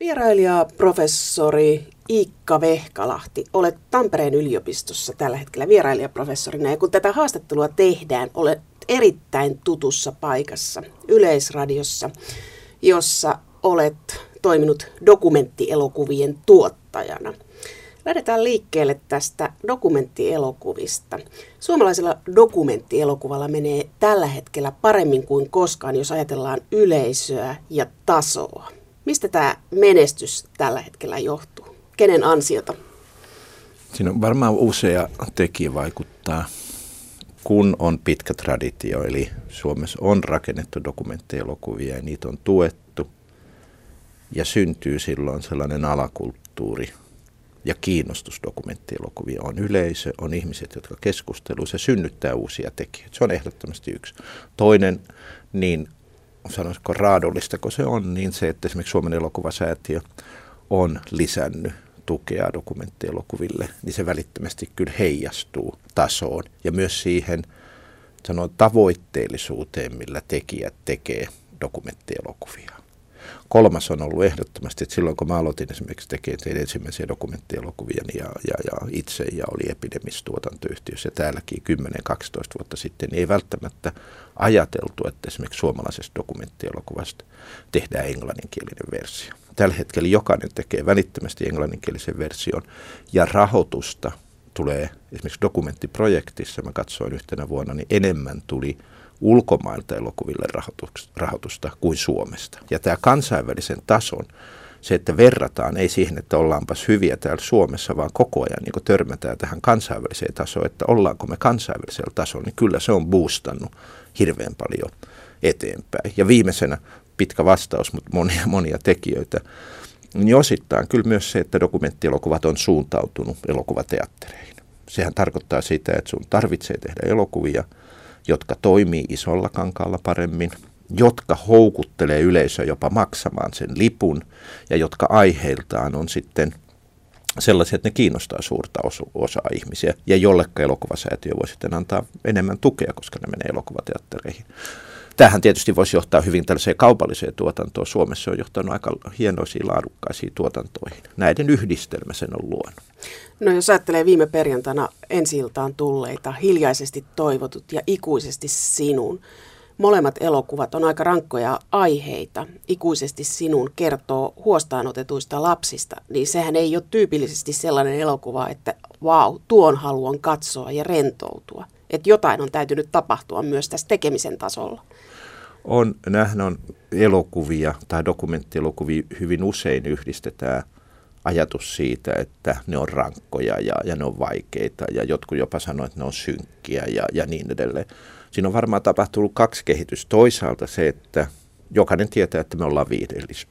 Vierailija professori Iikka Vehkalahti, olet Tampereen yliopistossa tällä hetkellä vierailijaprofessorina ja kun tätä haastattelua tehdään, olet erittäin tutussa paikassa Yleisradiossa, jossa olet toiminut dokumenttielokuvien tuottajana. Lähdetään liikkeelle tästä dokumenttielokuvista. Suomalaisella dokumenttielokuvalla menee tällä hetkellä paremmin kuin koskaan, jos ajatellaan yleisöä ja tasoa. Mistä tämä menestys tällä hetkellä johtuu? Kenen ansiota? Siinä on varmaan usea tekijä vaikuttaa. Kun on pitkä traditio, eli Suomessa on rakennettu dokumenttielokuvia ja niitä on tuettu, ja syntyy silloin sellainen alakulttuuri ja kiinnostus dokumenttielokuvia. On yleisö, on ihmiset, jotka keskusteluvat, se synnyttää uusia tekijöitä. Se on ehdottomasti yksi. Toinen, niin sanoisiko raadollista kun se on, niin se, että esimerkiksi Suomen elokuvasäätiö on lisännyt tukea dokumenttielokuville, niin se välittömästi kyllä heijastuu tasoon ja myös siihen sanon, tavoitteellisuuteen, millä tekijät tekee dokumenttielokuvia. Kolmas on ollut ehdottomasti, että silloin kun mä aloitin esimerkiksi tekemään ensimmäisiä dokumenttielokuvia ja, ja, ja itse ja oli epidemistuotantoyhtiössä täälläkin 10-12 vuotta sitten, niin ei välttämättä ajateltu, että esimerkiksi suomalaisesta dokumenttielokuvasta tehdään englanninkielinen versio. Tällä hetkellä jokainen tekee välittömästi englanninkielisen version ja rahoitusta tulee esimerkiksi dokumenttiprojektissa, mä katsoin yhtenä vuonna, niin enemmän tuli ulkomailta elokuville rahoitusta kuin Suomesta. Ja tämä kansainvälisen tason, se, että verrataan, ei siihen, että ollaanpas hyviä täällä Suomessa, vaan koko ajan niin törmätään tähän kansainväliseen tasoon, että ollaanko me kansainvälisellä tasolla, niin kyllä se on boostannut hirveän paljon eteenpäin. Ja viimeisenä pitkä vastaus, mutta monia, monia tekijöitä, niin osittain kyllä myös se, että dokumenttielokuvat on suuntautunut elokuvateattereihin. Sehän tarkoittaa sitä, että sun tarvitsee tehdä elokuvia – jotka toimii isolla kankaalla paremmin, jotka houkuttelee yleisöä jopa maksamaan sen lipun ja jotka aiheiltaan on sitten sellaisia, että ne kiinnostaa suurta osu- osaa ihmisiä ja jollekka elokuvasäätiö voi sitten antaa enemmän tukea, koska ne menee elokuvateattereihin. Tähän tietysti voisi johtaa hyvin tällaiseen kaupalliseen tuotantoon. Suomessa on johtanut aika hienoisiin laadukkaisiin tuotantoihin. Näiden yhdistelmä sen on luonut. No jos ajattelee viime perjantaina ensi tulleita, hiljaisesti toivotut ja ikuisesti sinun. Molemmat elokuvat on aika rankkoja aiheita. Ikuisesti sinun kertoo huostaanotetuista lapsista, niin sehän ei ole tyypillisesti sellainen elokuva, että vau, tuon haluan katsoa ja rentoutua. Että jotain on täytynyt tapahtua myös tässä tekemisen tasolla on, on elokuvia tai dokumenttielokuvia hyvin usein yhdistetään ajatus siitä, että ne on rankkoja ja, ja ne on vaikeita ja jotkut jopa sanoo, että ne on synkkiä ja, ja niin edelleen. Siinä on varmaan tapahtunut kaksi kehitystä. Toisaalta se, että jokainen tietää, että me ollaan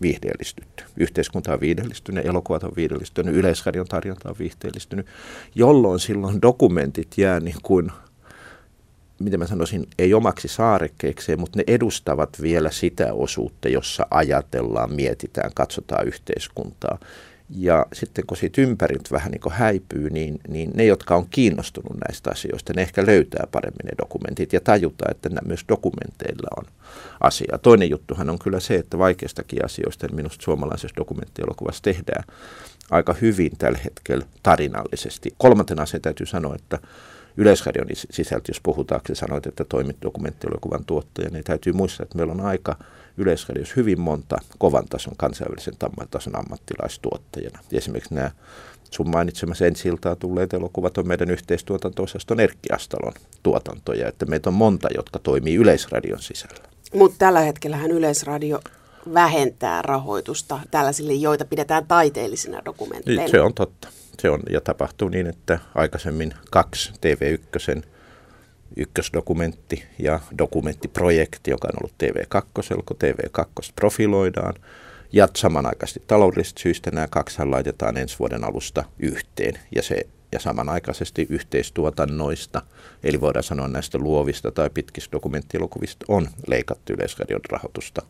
viihdeellistytty. Yhteiskunta on viihdeellistynyt, elokuvat on viihdeellistynyt, yleisradion tarjonta on viihdeellistynyt, jolloin silloin dokumentit jää niin kuin miten mä sanoisin, ei omaksi saarekkeekseen, mutta ne edustavat vielä sitä osuutta, jossa ajatellaan, mietitään, katsotaan yhteiskuntaa. Ja sitten kun siitä ympäriltä vähän niin häipyy, niin, niin ne, jotka on kiinnostunut näistä asioista, ne ehkä löytää paremmin ne dokumentit ja tajutaan, että nämä myös dokumenteilla on asia. Toinen juttuhan on kyllä se, että vaikeistakin asioista niin minusta suomalaisessa dokumenttielokuvassa tehdään aika hyvin tällä hetkellä tarinallisesti. Kolmantena asia täytyy sanoa, että Yleisradion sisältö, jos puhutaan, kun sanoit, että toimit dokumenttielokuvan tuottaja, niin täytyy muistaa, että meillä on aika Yleisradiossa hyvin monta kovan tason, kansainvälisen tason ammattilaistuottajana. Esimerkiksi nämä sun mainitsemassa ensi tulleet elokuvat on meidän yhteistuotanto-osaston Erkki Astalon tuotantoja, että meitä on monta, jotka toimii Yleisradion sisällä. Mutta tällä hetkellähän Yleisradio vähentää rahoitusta tällaisille, joita pidetään taiteellisina dokumentteina. Se on totta se on ja tapahtuu niin, että aikaisemmin kaksi TV1 ykkösdokumentti ja dokumenttiprojekti, joka on ollut TV2, kun TV2 profiloidaan. Ja samanaikaisesti taloudellisista syistä nämä kaksi laitetaan ensi vuoden alusta yhteen ja, se, ja samanaikaisesti yhteistuotannoista, eli voidaan sanoa näistä luovista tai pitkistä dokumenttielokuvista on leikattu Yleisradion rahoitusta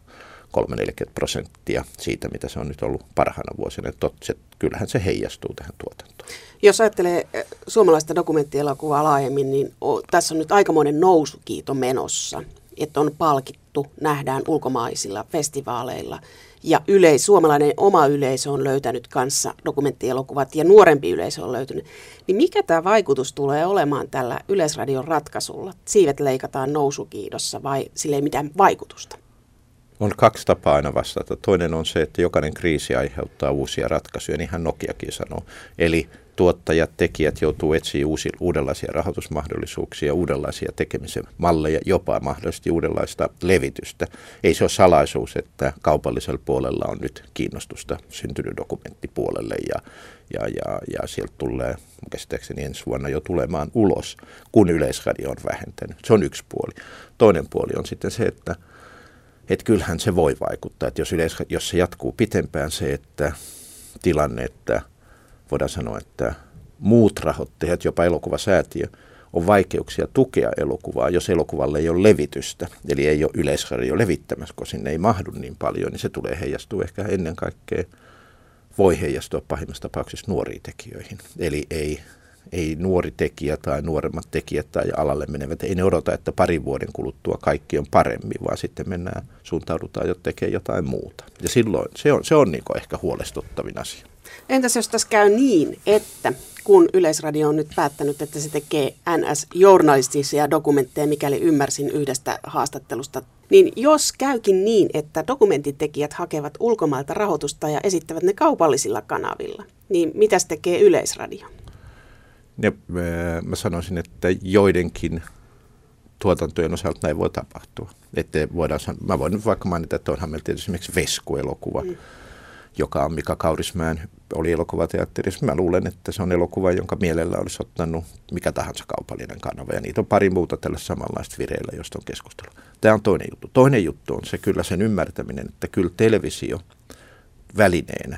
3-40 prosenttia siitä, mitä se on nyt ollut parhaana vuosina. Tot, se, kyllähän se heijastuu tähän tuotantoon. Jos ajattelee eh, suomalaista dokumenttielokuvaa laajemmin, niin o, tässä on nyt aikamoinen nousukiito menossa, että on palkittu, nähdään ulkomaisilla festivaaleilla ja yleis, suomalainen oma yleisö on löytänyt kanssa dokumenttielokuvat ja nuorempi yleisö on löytynyt. Niin mikä tämä vaikutus tulee olemaan tällä Yleisradion ratkaisulla? Siivet leikataan nousukiidossa vai sille ei mitään vaikutusta? On kaksi tapaa aina vastata. Toinen on se, että jokainen kriisi aiheuttaa uusia ratkaisuja, niin hän Nokiakin sanoo. Eli tuottajat, tekijät joutuu etsiä uusi, uudenlaisia rahoitusmahdollisuuksia, uudenlaisia tekemisen malleja, jopa mahdollisesti uudenlaista levitystä. Ei se ole salaisuus, että kaupallisella puolella on nyt kiinnostusta syntynyt dokumenttipuolelle ja, ja, ja, ja sieltä tulee käsittääkseni ensi vuonna jo tulemaan ulos, kun Yleisradio on vähentänyt. Se on yksi puoli. Toinen puoli on sitten se, että että kyllähän se voi vaikuttaa, että jos, yleis, jos se jatkuu pitempään se, että tilanne, että voidaan sanoa, että muut rahoittajat, jopa elokuvasäätiö, on vaikeuksia tukea elokuvaa, jos elokuvalle ei ole levitystä, eli ei ole yleisradio levittämässä, kun sinne ei mahdu niin paljon, niin se tulee heijastua ehkä ennen kaikkea, voi heijastua pahimmassa tapauksessa nuoriin tekijöihin. Eli ei ei nuori tekijä tai nuoremmat tekijät tai alalle menevät, ei ne odota, että parin vuoden kuluttua kaikki on paremmin, vaan sitten mennään, suuntaudutaan jo tekemään jotain muuta. Ja silloin se on, se on niin ehkä huolestuttavin asia. Entäs jos tässä käy niin, että kun Yleisradio on nyt päättänyt, että se tekee NS-journalistisia dokumentteja, mikäli ymmärsin yhdestä haastattelusta, niin jos käykin niin, että dokumentintekijät hakevat ulkomailta rahoitusta ja esittävät ne kaupallisilla kanavilla, niin mitä tekee Yleisradio? Ne, mä sanoisin, että joidenkin tuotantojen osalta näin voi tapahtua. Että voidaan, mä voin nyt vaikka mainita, että onhan meillä tietysti esimerkiksi Vesku-elokuva, mm. joka on Mika Kaurismäen, oli elokuvateatterissa. Mä luulen, että se on elokuva, jonka mielellä olisi ottanut mikä tahansa kaupallinen kanava. Ja niitä on pari muuta tällä samanlaista vireillä, josta on keskustelu. Tämä on toinen juttu. Toinen juttu on se kyllä sen ymmärtäminen, että kyllä televisio välineenä.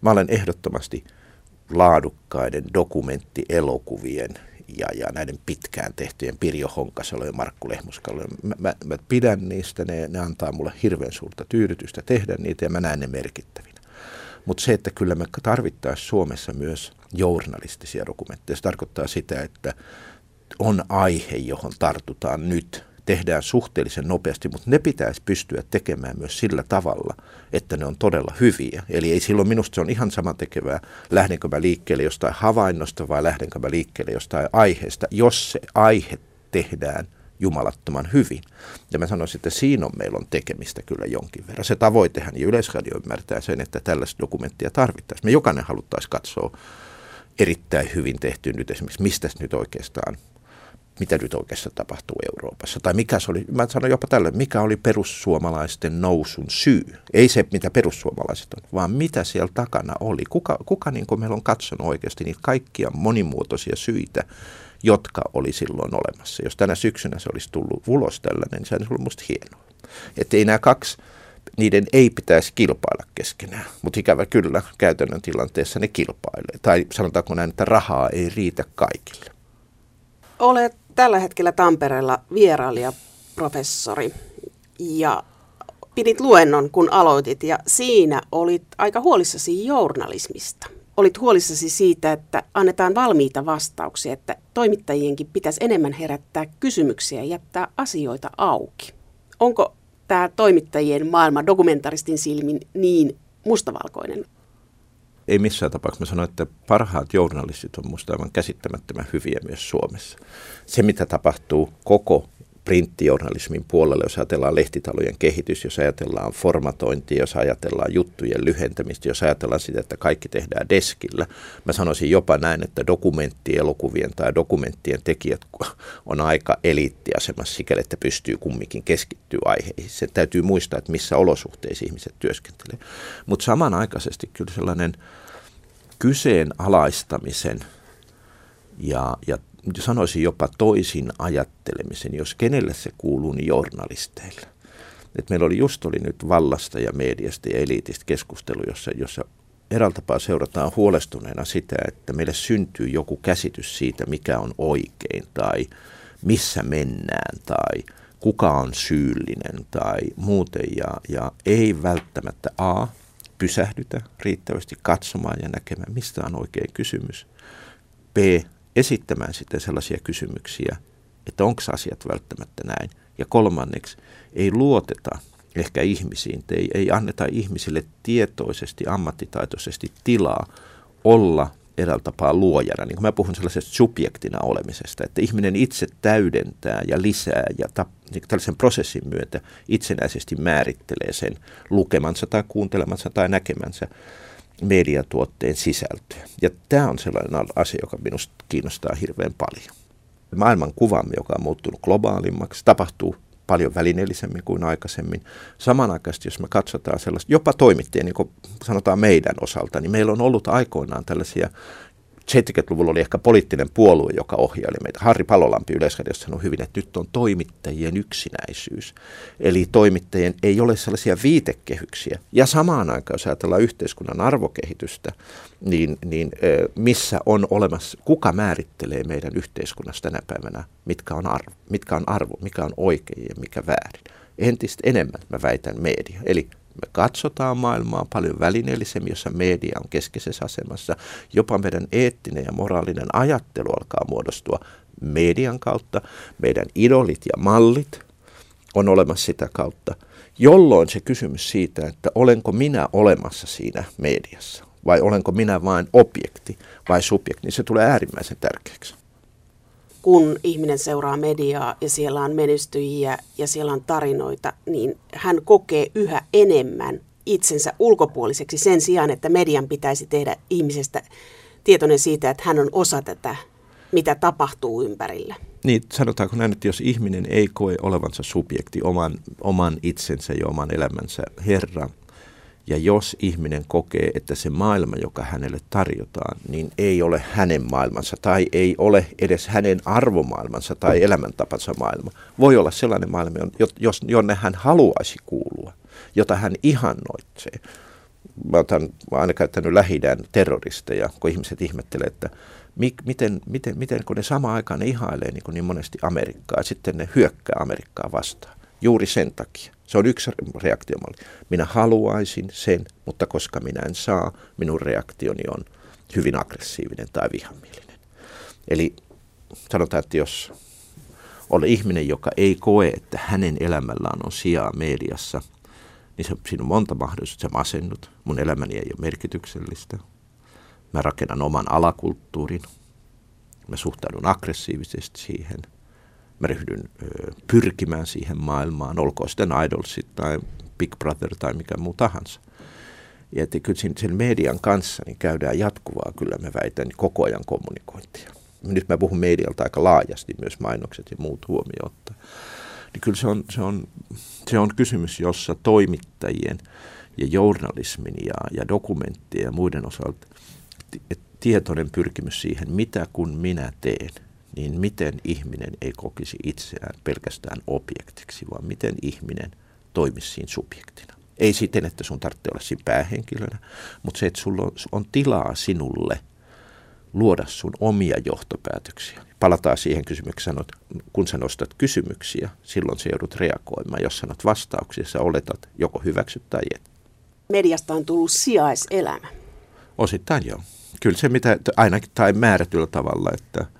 Mä olen ehdottomasti – laadukkaiden dokumenttielokuvien ja, ja näiden pitkään tehtyjen Pirjo Honkasalo ja Markku Lehmuskalo. Mä, mä, mä pidän niistä, ne, ne antaa mulle hirveän suurta tyydytystä tehdä niitä ja mä näen ne merkittävinä. Mutta se, että kyllä me tarvittaisiin Suomessa myös journalistisia dokumentteja, se tarkoittaa sitä, että on aihe, johon tartutaan nyt tehdään suhteellisen nopeasti, mutta ne pitäisi pystyä tekemään myös sillä tavalla, että ne on todella hyviä. Eli ei silloin minusta se on ihan sama tekevää, lähdenkö mä liikkeelle jostain havainnosta vai lähdenkö mä liikkeelle jostain aiheesta, jos se aihe tehdään jumalattoman hyvin. Ja mä sanoisin, että siinä on meillä on tekemistä kyllä jonkin verran. Se tavoitehan, ja Yleisradio ymmärtää sen, että tällaista dokumenttia tarvittaisiin. Me jokainen haluttaisiin katsoa erittäin hyvin tehty nyt esimerkiksi, mistä nyt oikeastaan mitä nyt oikeastaan tapahtuu Euroopassa. Tai mikä se oli, mä sanon jopa tällä, mikä oli perussuomalaisten nousun syy. Ei se, mitä perussuomalaiset on, vaan mitä siellä takana oli. Kuka, kuka niin kuin meillä on katsonut oikeasti niitä kaikkia monimuotoisia syitä, jotka oli silloin olemassa. Jos tänä syksynä se olisi tullut ulos tällainen, niin se olisi ollut musta hienoa. Että ei nämä kaksi niiden ei pitäisi kilpailla keskenään, mutta ikävä kyllä käytännön tilanteessa ne kilpailee. Tai sanotaanko näin, että rahaa ei riitä kaikille. Olet tällä hetkellä Tampereella vierailijaprofessori ja pidit luennon, kun aloitit ja siinä olit aika huolissasi journalismista. Olit huolissasi siitä, että annetaan valmiita vastauksia, että toimittajienkin pitäisi enemmän herättää kysymyksiä ja jättää asioita auki. Onko tämä toimittajien maailma dokumentaristin silmin niin mustavalkoinen? Ei missään tapauksessa. Mä sanoin, että parhaat journalistit on musta aivan käsittämättömän hyviä myös Suomessa. Se, mitä tapahtuu koko printtijournalismin puolelle, jos ajatellaan lehtitalojen kehitys, jos ajatellaan formatointia, jos ajatellaan juttujen lyhentämistä, jos ajatellaan sitä, että kaikki tehdään deskillä. Mä sanoisin jopa näin, että dokumenttielokuvien tai dokumenttien tekijät on aika eliittiasemassa sikäli, että pystyy kumminkin keskittyä aiheisiin. Se täytyy muistaa, että missä olosuhteissa ihmiset työskentelee. Mutta samanaikaisesti kyllä sellainen kyseenalaistamisen ja, ja sanoisin jopa toisin ajattelemisen, jos kenelle se kuuluu, niin journalisteille. Et meillä oli just oli nyt vallasta ja mediasta ja eliitistä keskustelu, jossa, jossa eräällä tapaa seurataan huolestuneena sitä, että meille syntyy joku käsitys siitä, mikä on oikein tai missä mennään tai kuka on syyllinen tai muuten. Ja, ja ei välttämättä A, pysähdytä riittävästi katsomaan ja näkemään, mistä on oikein kysymys. B, esittämään sitten sellaisia kysymyksiä, että onko asiat välttämättä näin. Ja kolmanneksi, ei luoteta ehkä ihmisiin. Ei, ei anneta ihmisille tietoisesti, ammattitaitoisesti tilaa olla eräällä tapaa luojana. Niin kuin mä puhun sellaisesta subjektina olemisesta, että ihminen itse täydentää ja lisää ja tap, niin tällaisen prosessin myötä itsenäisesti määrittelee sen lukemansa tai kuuntelemansa tai näkemänsä mediatuotteen sisältöä. Ja tämä on sellainen asia, joka minusta kiinnostaa hirveän paljon. Maailman kuvamme, joka on muuttunut globaalimmaksi, tapahtuu paljon välineellisemmin kuin aikaisemmin. Samanaikaisesti, jos me katsotaan sellaista, jopa toimittajien, niin kuin sanotaan meidän osalta, niin meillä on ollut aikoinaan tällaisia 70-luvulla oli ehkä poliittinen puolue, joka ohjaili meitä. Harri Palolampi yleisradiossa sanoi hyvin, että nyt on toimittajien yksinäisyys. Eli toimittajien ei ole sellaisia viitekehyksiä. Ja samaan aikaan, jos ajatellaan yhteiskunnan arvokehitystä, niin, niin missä on olemassa, kuka määrittelee meidän yhteiskunnassa tänä päivänä, mitkä on arvo, mitkä on arvo mikä on oikein ja mikä väärin. Entistä enemmän mä väitän media. Eli me katsotaan maailmaa paljon välineellisemmin, jossa media on keskeisessä asemassa. Jopa meidän eettinen ja moraalinen ajattelu alkaa muodostua median kautta. Meidän idolit ja mallit on olemassa sitä kautta, jolloin se kysymys siitä, että olenko minä olemassa siinä mediassa vai olenko minä vain objekti vai subjekti, niin se tulee äärimmäisen tärkeäksi kun ihminen seuraa mediaa ja siellä on menestyjiä ja siellä on tarinoita, niin hän kokee yhä enemmän itsensä ulkopuoliseksi sen sijaan, että median pitäisi tehdä ihmisestä tietoinen siitä, että hän on osa tätä, mitä tapahtuu ympärillä. Niin, sanotaanko näin, että jos ihminen ei koe olevansa subjekti, oman, oman itsensä ja oman elämänsä herra, ja jos ihminen kokee, että se maailma, joka hänelle tarjotaan, niin ei ole hänen maailmansa tai ei ole edes hänen arvomaailmansa tai elämäntapansa maailma, voi olla sellainen maailma, jos, jonne hän haluaisi kuulua, jota hän ihannoitsee. Mä, otan, aina käyttänyt lähi terroristeja, kun ihmiset ihmettelee, että mi, miten, miten, miten kun ne samaan aikaan ne ihailee niin, niin monesti Amerikkaa sitten ne hyökkää Amerikkaa vastaan. Juuri sen takia. Se on yksi reaktiomalli. Minä haluaisin sen, mutta koska minä en saa, minun reaktioni on hyvin aggressiivinen tai vihamielinen. Eli sanotaan, että jos on ihminen, joka ei koe, että hänen elämällään on sijaa mediassa, niin se, siinä on monta mahdollisuutta. Se masennut. Mun elämäni ei ole merkityksellistä. Mä rakennan oman alakulttuurin. Mä suhtaudun aggressiivisesti siihen – mä ryhdyn pyrkimään siihen maailmaan, olkoon sitten Idolsit tai Big Brother tai mikä muu tahansa. Ja että kyllä sen, sen median kanssa niin käydään jatkuvaa, kyllä mä väitän, niin koko ajan kommunikointia. Nyt mä puhun medialta aika laajasti, myös mainokset ja muut huomioon Niin kyllä se on, se, on, se on kysymys, jossa toimittajien ja journalismin ja, ja dokumenttien ja muiden osalta tietoinen pyrkimys siihen, mitä kun minä teen – niin miten ihminen ei kokisi itseään pelkästään objektiksi, vaan miten ihminen toimisi siinä subjektina. Ei siten, että sun tarvitsee olla siinä päähenkilönä, mutta se, että sulla on, on tilaa sinulle luoda sun omia johtopäätöksiä. Palataan siihen kysymykseen, että kun sä nostat kysymyksiä, silloin sä joudut reagoimaan. Jos sanot vastauksia, sä oletat joko hyväksyt tai et. Mediasta on tullut sijaiselämä. Osittain joo. Kyllä se, mitä ainakin tai määrätyllä tavalla, että –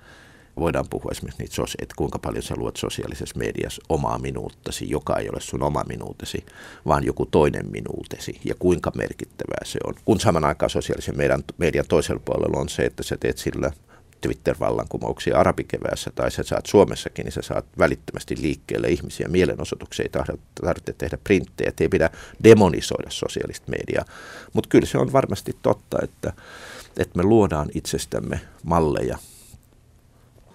voidaan puhua esimerkiksi niitä, että kuinka paljon sä luot sosiaalisessa mediassa omaa minuuttasi, joka ei ole sun oma minuutesi, vaan joku toinen minuutesi, ja kuinka merkittävää se on. Kun saman aikaan sosiaalisen median, median toisella puolella on se, että sä teet sillä Twitter-vallankumouksia arabikeväässä tai sä saat Suomessakin, niin sä saat välittömästi liikkeelle ihmisiä. Mielenosoituksia ei tarvitse tehdä printtejä, ei pidä demonisoida sosiaalista mediaa. Mutta kyllä se on varmasti totta, että, että me luodaan itsestämme malleja,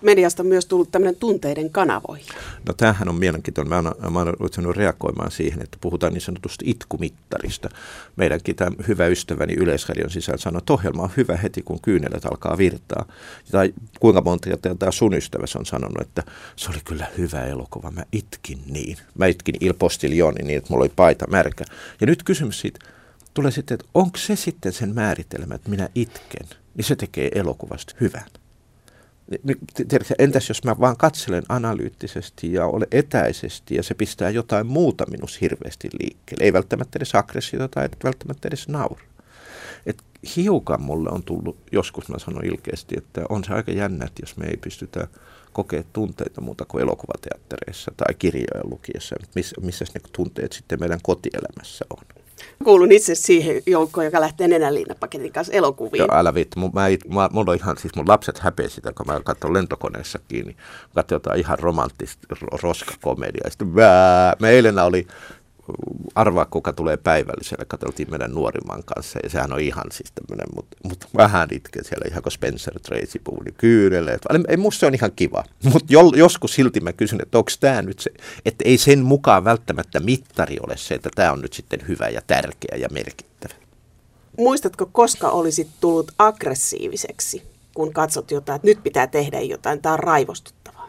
mediasta myös tullut tämmöinen tunteiden kanavoihin. No tämähän on mielenkiintoinen. Mä oon, mä oon reagoimaan siihen, että puhutaan niin sanotusti itkumittarista. Meidänkin tämä hyvä ystäväni Yleisradion sisällä sanoi, että ohjelma on hyvä heti, kun kyynelet alkaa virtaa. Tai kuinka monta tämä sun ystäväsi on sanonut, että se oli kyllä hyvä elokuva, mä itkin niin. Mä itkin Il Postilioni niin, että mulla oli paita märkä. Ja nyt kysymys siitä tulee sitten, että onko se sitten sen määritelmä, että minä itken, niin se tekee elokuvasta hyvän. Entäs jos mä vaan katselen analyyttisesti ja ole etäisesti ja se pistää jotain muuta minus hirveästi liikkeelle. Ei välttämättä edes aggressiota tai välttämättä edes nauru. Et hiukan mulle on tullut, joskus mä sanon ilkeästi, että on se aika jännä, että jos me ei pystytä kokea tunteita muuta kuin elokuvateattereissa tai kirjojen lukiessa, missä, missä ne tunteet sitten meidän kotielämässä on. Kuulun itse siihen joukkoon, joka lähtee nenäliinapaketin kanssa elokuviin. Joo, älä vittu. Mä, mä, mulla on ihan, siis mun lapset häpeä sitä, kun mä katson lentokoneessa kiinni. Katsoin jotain ihan romanttista roskakomediaa. Sitten vää. Me eilen oli arvaa, kuka tulee päivälliselle. Katseltiin meidän nuorimman kanssa ja sehän on ihan siis tämmöinen, mutta mut vähän itken siellä ihan kun Spencer Tracy puhui, niin. Ei, musta se on ihan kiva, mutta joskus silti mä kysyn, että onko tämä nyt se, että ei sen mukaan välttämättä mittari ole se, että tämä on nyt sitten hyvä ja tärkeä ja merkittävä. Muistatko, koska olisit tullut aggressiiviseksi, kun katsot jotain, että nyt pitää tehdä jotain, tämä on raivostuttavaa?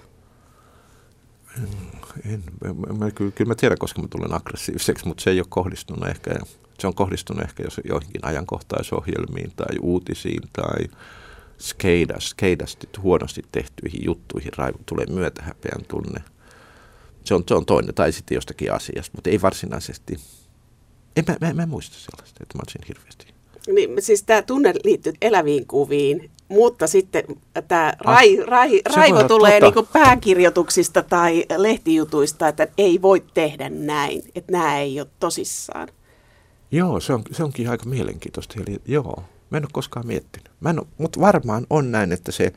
En, mä, mä, kyllä, kyllä mä tiedän, koska mä tulen aggressiiviseksi, mutta se ei ole kohdistunut ehkä, se on kohdistunut ehkä jos joihinkin ajankohtaisohjelmiin tai uutisiin tai skeidast, skeidasti huonosti tehtyihin juttuihin raivu, tulee myötähäpeän tunne. Se on, se on toinen, tai sitten jostakin asiasta, mutta ei varsinaisesti. En, mä, mä, mä en muista sellaista, että mä olisin hirveästi. Niin, siis tämä tunne liittyy eläviin kuviin, mutta sitten tämä rai, ah, rai, raivo tulee tota. niin pääkirjoituksista tai lehtijutuista, että ei voi tehdä näin, että nämä ei ole tosissaan. Joo, se, on, se onkin aika mielenkiintoista. Eli joo, mä en ole koskaan miettinyt. Mä en ole, mutta varmaan on näin, että se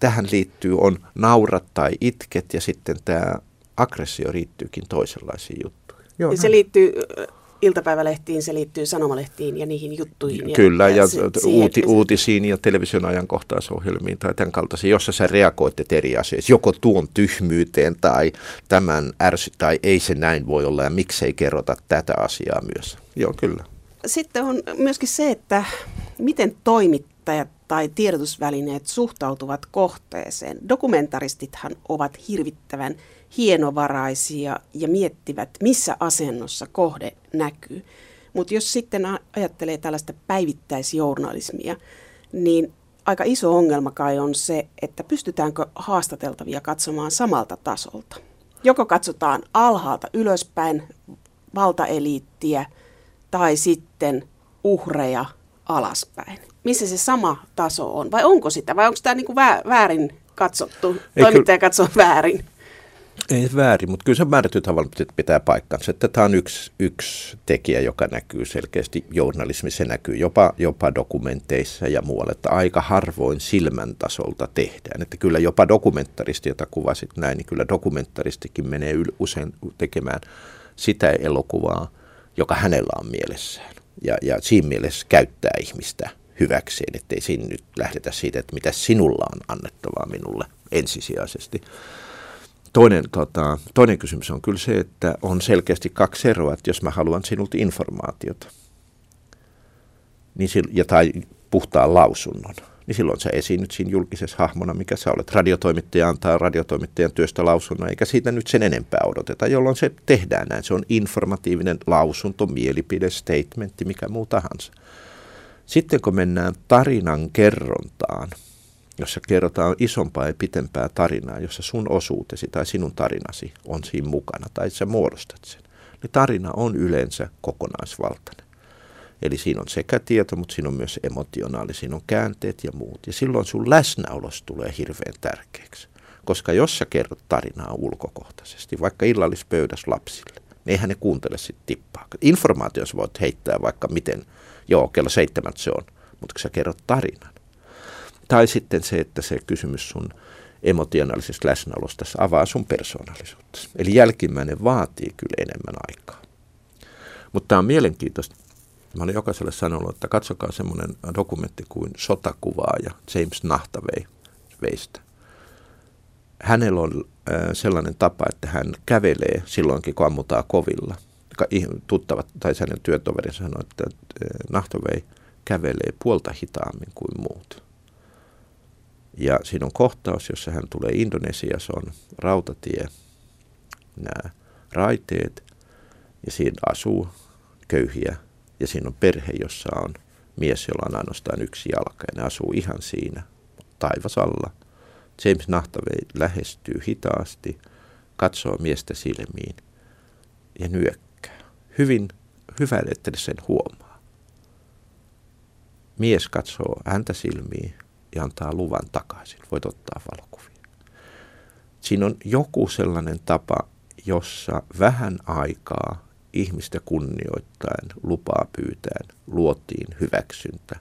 tähän liittyy on naurat tai itket ja sitten tämä aggressio liittyykin toisenlaisiin juttuihin. Joo, se liittyy iltapäivälehtiin, se liittyy sanomalehtiin ja niihin juttuihin. Kyllä, ja, ja se, uuti, uutisiin ja television ajankohtaisohjelmiin tai tämän kaltaisiin, jossa sä reagoitte eri asioihin, joko tuon tyhmyyteen tai tämän ärsy, tai ei se näin voi olla ja miksei kerrota tätä asiaa myös. Joo, kyllä. Sitten on myöskin se, että miten toimittajat tai tiedotusvälineet suhtautuvat kohteeseen. Dokumentaristithan ovat hirvittävän hienovaraisia ja miettivät, missä asennossa kohde näkyy. Mutta jos sitten ajattelee tällaista päivittäisjournalismia, niin aika iso ongelma kai on se, että pystytäänkö haastateltavia katsomaan samalta tasolta. Joko katsotaan alhaalta ylöspäin valtaeliittiä tai sitten uhreja alaspäin. Missä se sama taso on? Vai onko sitä? Vai onko tämä niinku väärin katsottu? Toimittaja katsoo väärin. Ei väärin, mutta kyllä se määrätyt tavalla pitää paikkansa. Että tämä on yksi, yksi tekijä, joka näkyy selkeästi journalismissa, se näkyy jopa, jopa dokumenteissa ja muualla, että aika harvoin silmän tasolta tehdään. Että kyllä jopa dokumentaristi, jota kuvasit näin, niin kyllä dokumentaristikin menee usein tekemään sitä elokuvaa, joka hänellä on mielessään. Ja, ja siinä mielessä käyttää ihmistä hyväkseen, ettei siinä nyt lähdetä siitä, että mitä sinulla on annettavaa minulle ensisijaisesti. Toinen, tota, toinen kysymys on kyllä se, että on selkeästi kaksi eroa, että jos mä haluan sinulta informaatiota niin ja tai puhtaan lausunnon, niin silloin sä esiinnyt siinä julkisessa hahmona, mikä sä olet. Radiotoimittaja antaa radiotoimittajan työstä lausunnon, eikä siitä nyt sen enempää odoteta, jolloin se tehdään näin. Se on informatiivinen lausunto, mielipide, statementti, mikä muu tahansa. Sitten kun mennään tarinan kerrontaan, jossa kerrotaan isompaa ja pitempää tarinaa, jossa sun osuutesi tai sinun tarinasi on siinä mukana tai sä muodostat sen, niin tarina on yleensä kokonaisvaltainen. Eli siinä on sekä tieto, mutta siinä on myös emotionaali, siinä on käänteet ja muut. Ja silloin sun läsnäolos tulee hirveän tärkeäksi. Koska jos sä kerrot tarinaa ulkokohtaisesti, vaikka illallispöydässä lapsille, niin eihän ne kuuntele sitten tippaa. Informaatio sä voit heittää vaikka miten, joo, kello seitsemän se on, mutta kun sä kerrot tarinan, tai sitten se, että se kysymys sun emotionaalisesta läsnäolosta avaa sun persoonallisuutta. Eli jälkimmäinen vaatii kyllä enemmän aikaa. Mutta tämä on mielenkiintoista. Mä olen jokaiselle sanonut, että katsokaa semmoinen dokumentti kuin Sotakuvaaja James Nahtavei veistä. Hänellä on sellainen tapa, että hän kävelee silloinkin, kun ammutaan kovilla. Tuttavat tai hänen työtoverinsa sanoi, että Nahtavei kävelee puolta hitaammin kuin muut. Ja siinä on kohtaus, jossa hän tulee Indonesia, se on rautatie, nämä raiteet, ja siinä asuu köyhiä, ja siinä on perhe, jossa on mies, jolla on ainoastaan yksi jalka, ja ne asuu ihan siinä taivasalla. James Nahtavei lähestyy hitaasti, katsoo miestä silmiin ja nyökkää. Hyvin hyvä, että sen huomaa. Mies katsoo häntä silmiin ja antaa luvan takaisin. Voit ottaa valokuvia. Siinä on joku sellainen tapa, jossa vähän aikaa ihmistä kunnioittaen, lupaa pyytäen, luotiin hyväksyntä,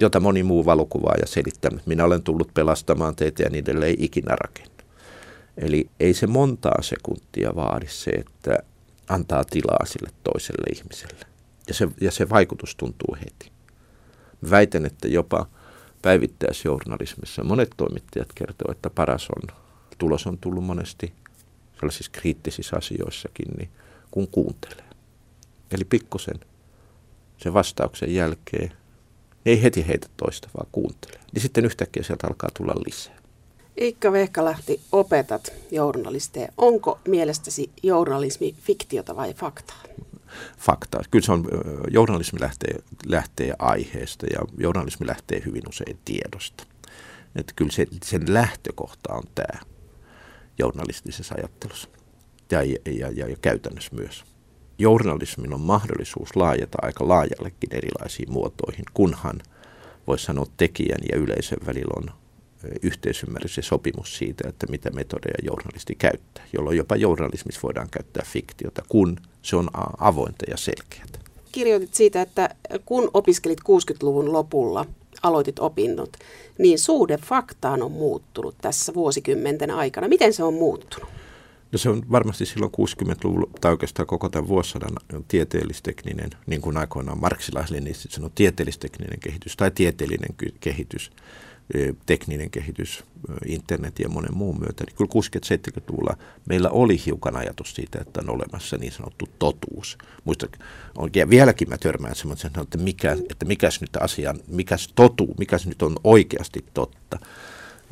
jota moni muu valokuvaaja selittänyt. Minä olen tullut pelastamaan teitä ja niille ei ikinä rakennu. Eli ei se montaa sekuntia vaadi se, että antaa tilaa sille toiselle ihmiselle. Ja se, ja se vaikutus tuntuu heti. Väitän, että jopa päivittäisjournalismissa monet toimittajat kertovat, että paras on, tulos on tullut monesti sellaisissa kriittisissä asioissakin, niin kun kuuntelee. Eli pikkusen sen vastauksen jälkeen ei heti heitä toista, vaan kuuntelee. Niin sitten yhtäkkiä sieltä alkaa tulla lisää. Iikka Vehkalähti, opetat journalisteja. Onko mielestäsi journalismi fiktiota vai faktaa? Faktaa. Kyllä se on, journalismi lähtee, lähtee aiheesta ja journalismi lähtee hyvin usein tiedosta. Että kyllä se, sen lähtökohta on tämä journalistisessa ajattelussa ja, ja, ja, ja käytännössä myös. Journalismin on mahdollisuus laajata aika laajallekin erilaisiin muotoihin, kunhan voisi sanoa tekijän ja yleisön välillä on yhteisymmärrys ja sopimus siitä, että mitä metodeja journalisti käyttää, jolloin jopa journalismissa voidaan käyttää fiktiota, kun se on avointa ja selkeää. Kirjoitit siitä, että kun opiskelit 60-luvun lopulla, aloitit opinnot, niin suhde faktaan on muuttunut tässä vuosikymmenten aikana. Miten se on muuttunut? No se on varmasti silloin 60-luvulla, tai oikeastaan koko tämän vuosisadan tieteellistekninen, niin kuin aikoinaan marksilaisille sanoi, tieteellistekninen kehitys tai tieteellinen kehitys tekninen kehitys internetin ja monen muun myötä, niin kyllä 60-70-luvulla meillä oli hiukan ajatus siitä, että on olemassa niin sanottu totuus. Muista, on, ja vieläkin mä törmään semmoisen, että, mikä, että mikäs nyt asian, mikäs totu, mikäs nyt on oikeasti totta.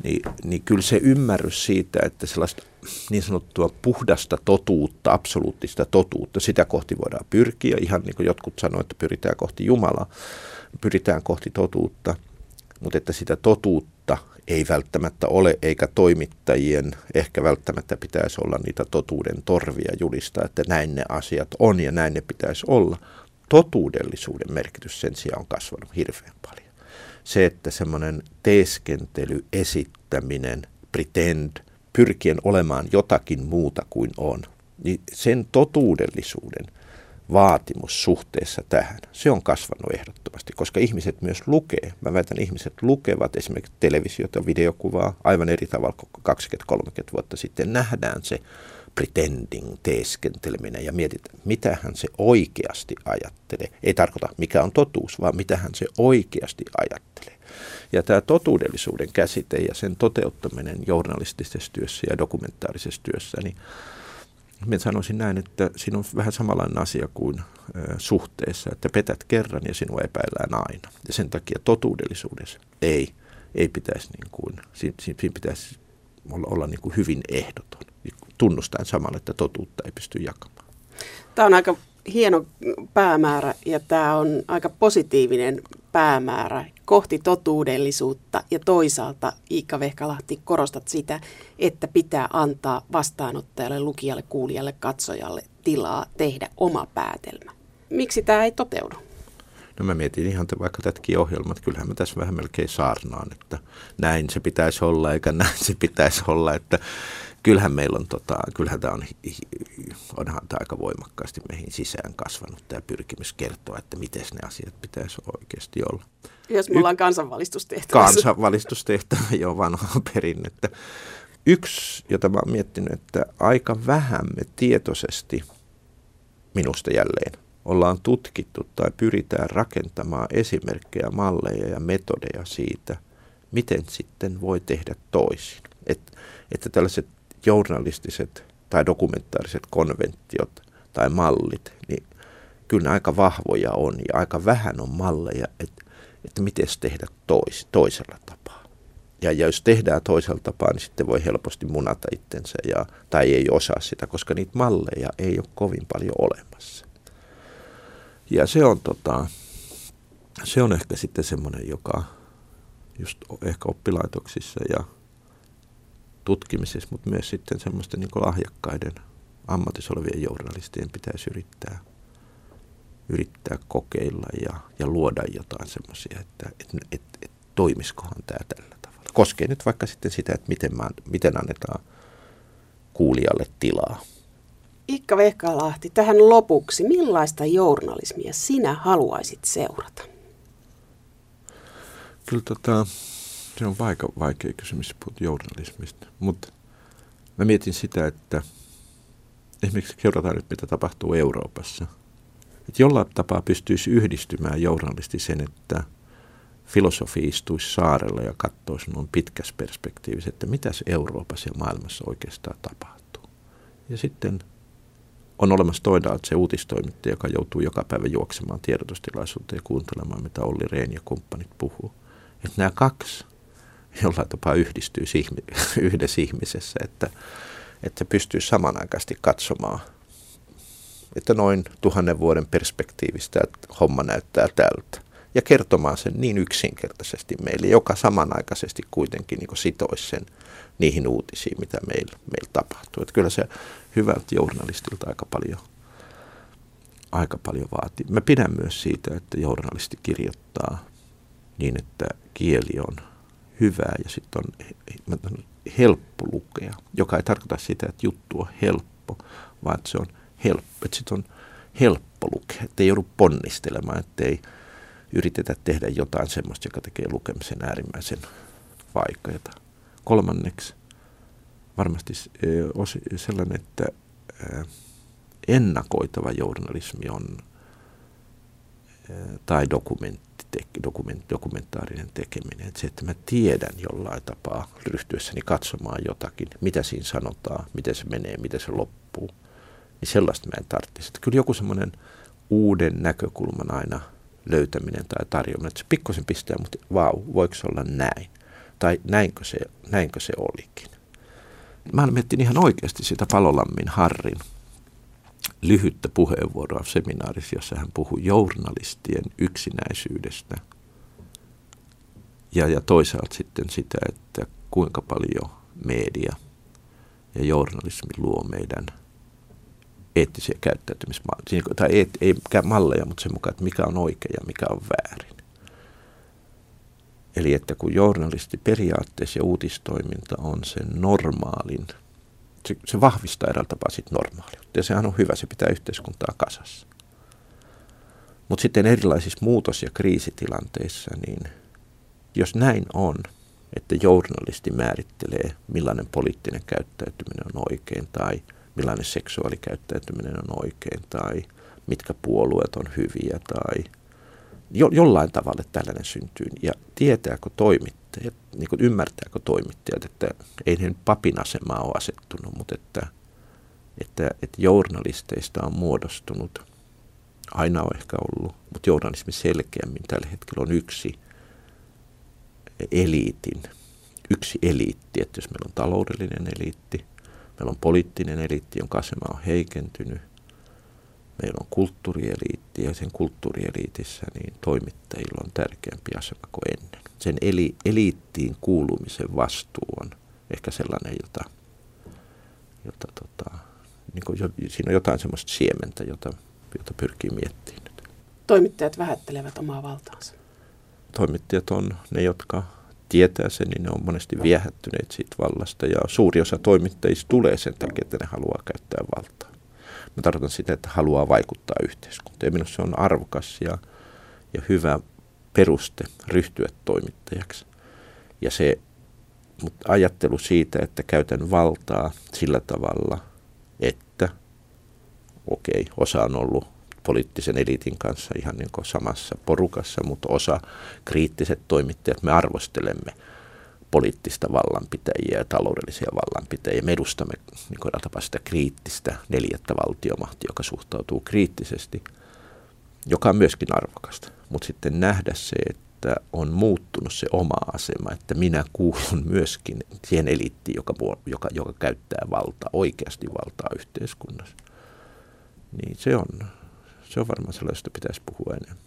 Niin, niin kyllä se ymmärrys siitä, että sellaista niin sanottua puhdasta totuutta, absoluuttista totuutta, sitä kohti voidaan pyrkiä. Ihan niin kuin jotkut sanoivat, että pyritään kohti Jumalaa, pyritään kohti totuutta – mutta että sitä totuutta ei välttämättä ole, eikä toimittajien ehkä välttämättä pitäisi olla niitä totuuden torvia julistaa, että näin ne asiat on ja näin ne pitäisi olla. Totuudellisuuden merkitys sen sijaan on kasvanut hirveän paljon. Se, että semmoinen teeskentely, esittäminen, pretend, pyrkien olemaan jotakin muuta kuin on, niin sen totuudellisuuden – vaatimus suhteessa tähän, se on kasvanut ehdottomasti, koska ihmiset myös lukee. Mä väitän, ihmiset lukevat esimerkiksi televisiota, videokuvaa aivan eri tavalla kuin 20-30 vuotta sitten. Nähdään se pretending, teeskenteleminen ja mietitään, mitä hän se oikeasti ajattelee. Ei tarkoita, mikä on totuus, vaan mitä hän se oikeasti ajattelee. Ja tämä totuudellisuuden käsite ja sen toteuttaminen journalistisessa työssä ja dokumentaarisessa työssä, niin minä sanoisin näin, että siinä on vähän samanlainen asia kuin suhteessa, että petät kerran ja sinua epäillään aina. Ja sen takia totuudellisuudessa ei, ei pitäisi, niin kuin, siinä, pitäisi olla, olla niin kuin hyvin ehdoton, tunnustaen samalla, että totuutta ei pysty jakamaan. Tämä on aika hieno päämäärä ja tämä on aika positiivinen päämäärä kohti totuudellisuutta ja toisaalta Iikka Vehkalahti korostat sitä, että pitää antaa vastaanottajalle, lukijalle, kuulijalle, katsojalle tilaa tehdä oma päätelmä. Miksi tämä ei toteudu? No mä mietin ihan vaikka tätäkin ohjelmat, kyllähän mä tässä vähän melkein saarnaan, että näin se pitäisi olla eikä näin se pitäisi olla, että kyllähän meillä on, tota, kyllähän tämä on, onhan tämä aika voimakkaasti meihin sisään kasvanut tämä pyrkimys kertoa, että miten ne asiat pitäisi oikeasti olla. Jos me ollaan y- kansanvalistustehtävä. Kansanvalistustehtävä, jo vanhaa perinnettä. Yksi, jota mä oon miettinyt, että aika vähän me tietoisesti, minusta jälleen, ollaan tutkittu tai pyritään rakentamaan esimerkkejä, malleja ja metodeja siitä, miten sitten voi tehdä toisin. Et, että tällaiset journalistiset tai dokumentaariset konventiot tai mallit, niin kyllä aika vahvoja on ja aika vähän on malleja, että, että miten tehdä tois, toisella tapaa. Ja, ja jos tehdään toisella tapaa, niin sitten voi helposti munata itsensä ja, tai ei osaa sitä, koska niitä malleja ei ole kovin paljon olemassa. Ja se on, tota, se on ehkä sitten semmoinen, joka just ehkä oppilaitoksissa ja tutkimisessa, mutta myös sitten semmoisten niin lahjakkaiden ammatissa olevien journalistien pitäisi yrittää yrittää kokeilla ja, ja luoda jotain semmoisia, että et, et, et, toimiskohan tämä tällä tavalla. Koskee nyt vaikka sitten sitä, että miten, mä, miten annetaan kuulijalle tilaa. Ikka Vehkalahti, tähän lopuksi, millaista journalismia sinä haluaisit seurata? Kyllä tota, se on vaikea, vaikea kysymys puhut journalismista, mutta mä mietin sitä, että esimerkiksi seurataan nyt, mitä tapahtuu Euroopassa. Että jollain tapaa pystyisi yhdistymään journalisti sen, että filosofi istuisi saarella ja katsoisi noin pitkässä perspektiivissä, että mitäs Euroopassa ja maailmassa oikeastaan tapahtuu. Ja sitten on olemassa toinen se uutistoimittaja, joka joutuu joka päivä juoksemaan tiedotustilaisuuteen ja kuuntelemaan, mitä Olli Rehn ja kumppanit puhuu. Että nämä kaksi jollain tapaa yhdistyy yhdessä ihmisessä, että, että se pystyy samanaikaisesti katsomaan, että noin tuhannen vuoden perspektiivistä että homma näyttää tältä. Ja kertomaan sen niin yksinkertaisesti meille, joka samanaikaisesti kuitenkin niin sitoisi sen niihin uutisiin, mitä meillä, meillä tapahtuu. Että kyllä se hyvältä journalistilta aika paljon, aika paljon vaatii. Mä pidän myös siitä, että journalisti kirjoittaa niin, että kieli on hyvää ja sitten on helppo lukea, joka ei tarkoita sitä, että juttu on helppo, vaan että se on helppo, että sitten on helppo lukea, että ei joudu ponnistelemaan, että ei yritetä tehdä jotain semmoista, joka tekee lukemisen äärimmäisen vaikeaa. Kolmanneksi varmasti sellainen, että ennakoitava journalismi on tai dokumentti, dokument, dokumentaarinen tekeminen. Että se, että mä tiedän jollain tapaa ryhtyessäni katsomaan jotakin, mitä siinä sanotaan, miten se menee, miten se loppuu, niin sellaista mä en tarvitsisi. Että kyllä joku semmoinen uuden näkökulman aina löytäminen tai tarjoaminen, että se pikkusen pistää, mutta vau, voiko se olla näin? Tai näinkö se, näinkö se olikin? Mä miettin ihan oikeasti sitä Palolammin Harrin lyhyttä puheenvuoroa seminaarissa, jossa hän puhui journalistien yksinäisyydestä. Ja, ja toisaalta sitten sitä, että kuinka paljon media ja journalismi luo meidän eettisiä käyttäytymismalleja, tai ei, ei malleja, mutta sen mukaan, että mikä on oikein ja mikä on väärin. Eli että kun journalisti periaatteessa ja uutistoiminta on sen normaalin – se, se vahvistaa eräällä tapaa sit normaaliutta. Ja sehän on hyvä, se pitää yhteiskuntaa kasassa. Mutta sitten erilaisissa muutos- ja kriisitilanteissa, niin jos näin on, että journalisti määrittelee, millainen poliittinen käyttäytyminen on oikein, tai millainen seksuaalikäyttäytyminen on oikein, tai mitkä puolueet on hyviä, tai jo, jollain tavalla tällainen syntyy. Ja tietääkö toimittajat, niin kuin ymmärtääkö toimittajat, että ei he papin asemaa ole asettunut, mutta että, että, että journalisteista on muodostunut, aina on ehkä ollut, mutta journalismi selkeämmin tällä hetkellä on yksi eliitin, yksi eliitti, että jos meillä on taloudellinen eliitti, meillä on poliittinen eliitti, jonka asema on heikentynyt – meillä on kulttuurieliitti ja sen kulttuurieliitissä niin toimittajilla on tärkeämpi asema kuin ennen. Sen eli, eliittiin kuulumisen vastuu on ehkä sellainen, jota, jota tota, niin kuin siinä on jotain semmoista siementä, jota, jota pyrkii miettimään nyt. Toimittajat vähättelevät omaa valtaansa. Toimittajat on ne, jotka tietää sen, niin ne on monesti viehättyneet siitä vallasta ja suuri osa toimittajista tulee sen takia, että ne haluaa käyttää valtaa. Mä tarkoitan sitä, että haluaa vaikuttaa yhteiskuntaan. Minusta se on arvokas ja, ja hyvä peruste ryhtyä toimittajaksi. Ja se mutta ajattelu siitä, että käytän valtaa sillä tavalla, että okei, okay, osa on ollut poliittisen eliitin kanssa ihan niin kuin samassa porukassa, mutta osa kriittiset toimittajat me arvostelemme poliittista vallanpitäjiä ja taloudellisia vallanpitäjiä. Me edustamme niin kuin sitä kriittistä neljättä valtiomahtia, joka suhtautuu kriittisesti, joka on myöskin arvokasta. Mutta sitten nähdä se, että on muuttunut se oma asema, että minä kuulun myöskin siihen eliittiin, joka, joka, joka käyttää valtaa, oikeasti valtaa yhteiskunnassa. Niin se on, se on varmaan sellaista, pitäisi puhua enemmän.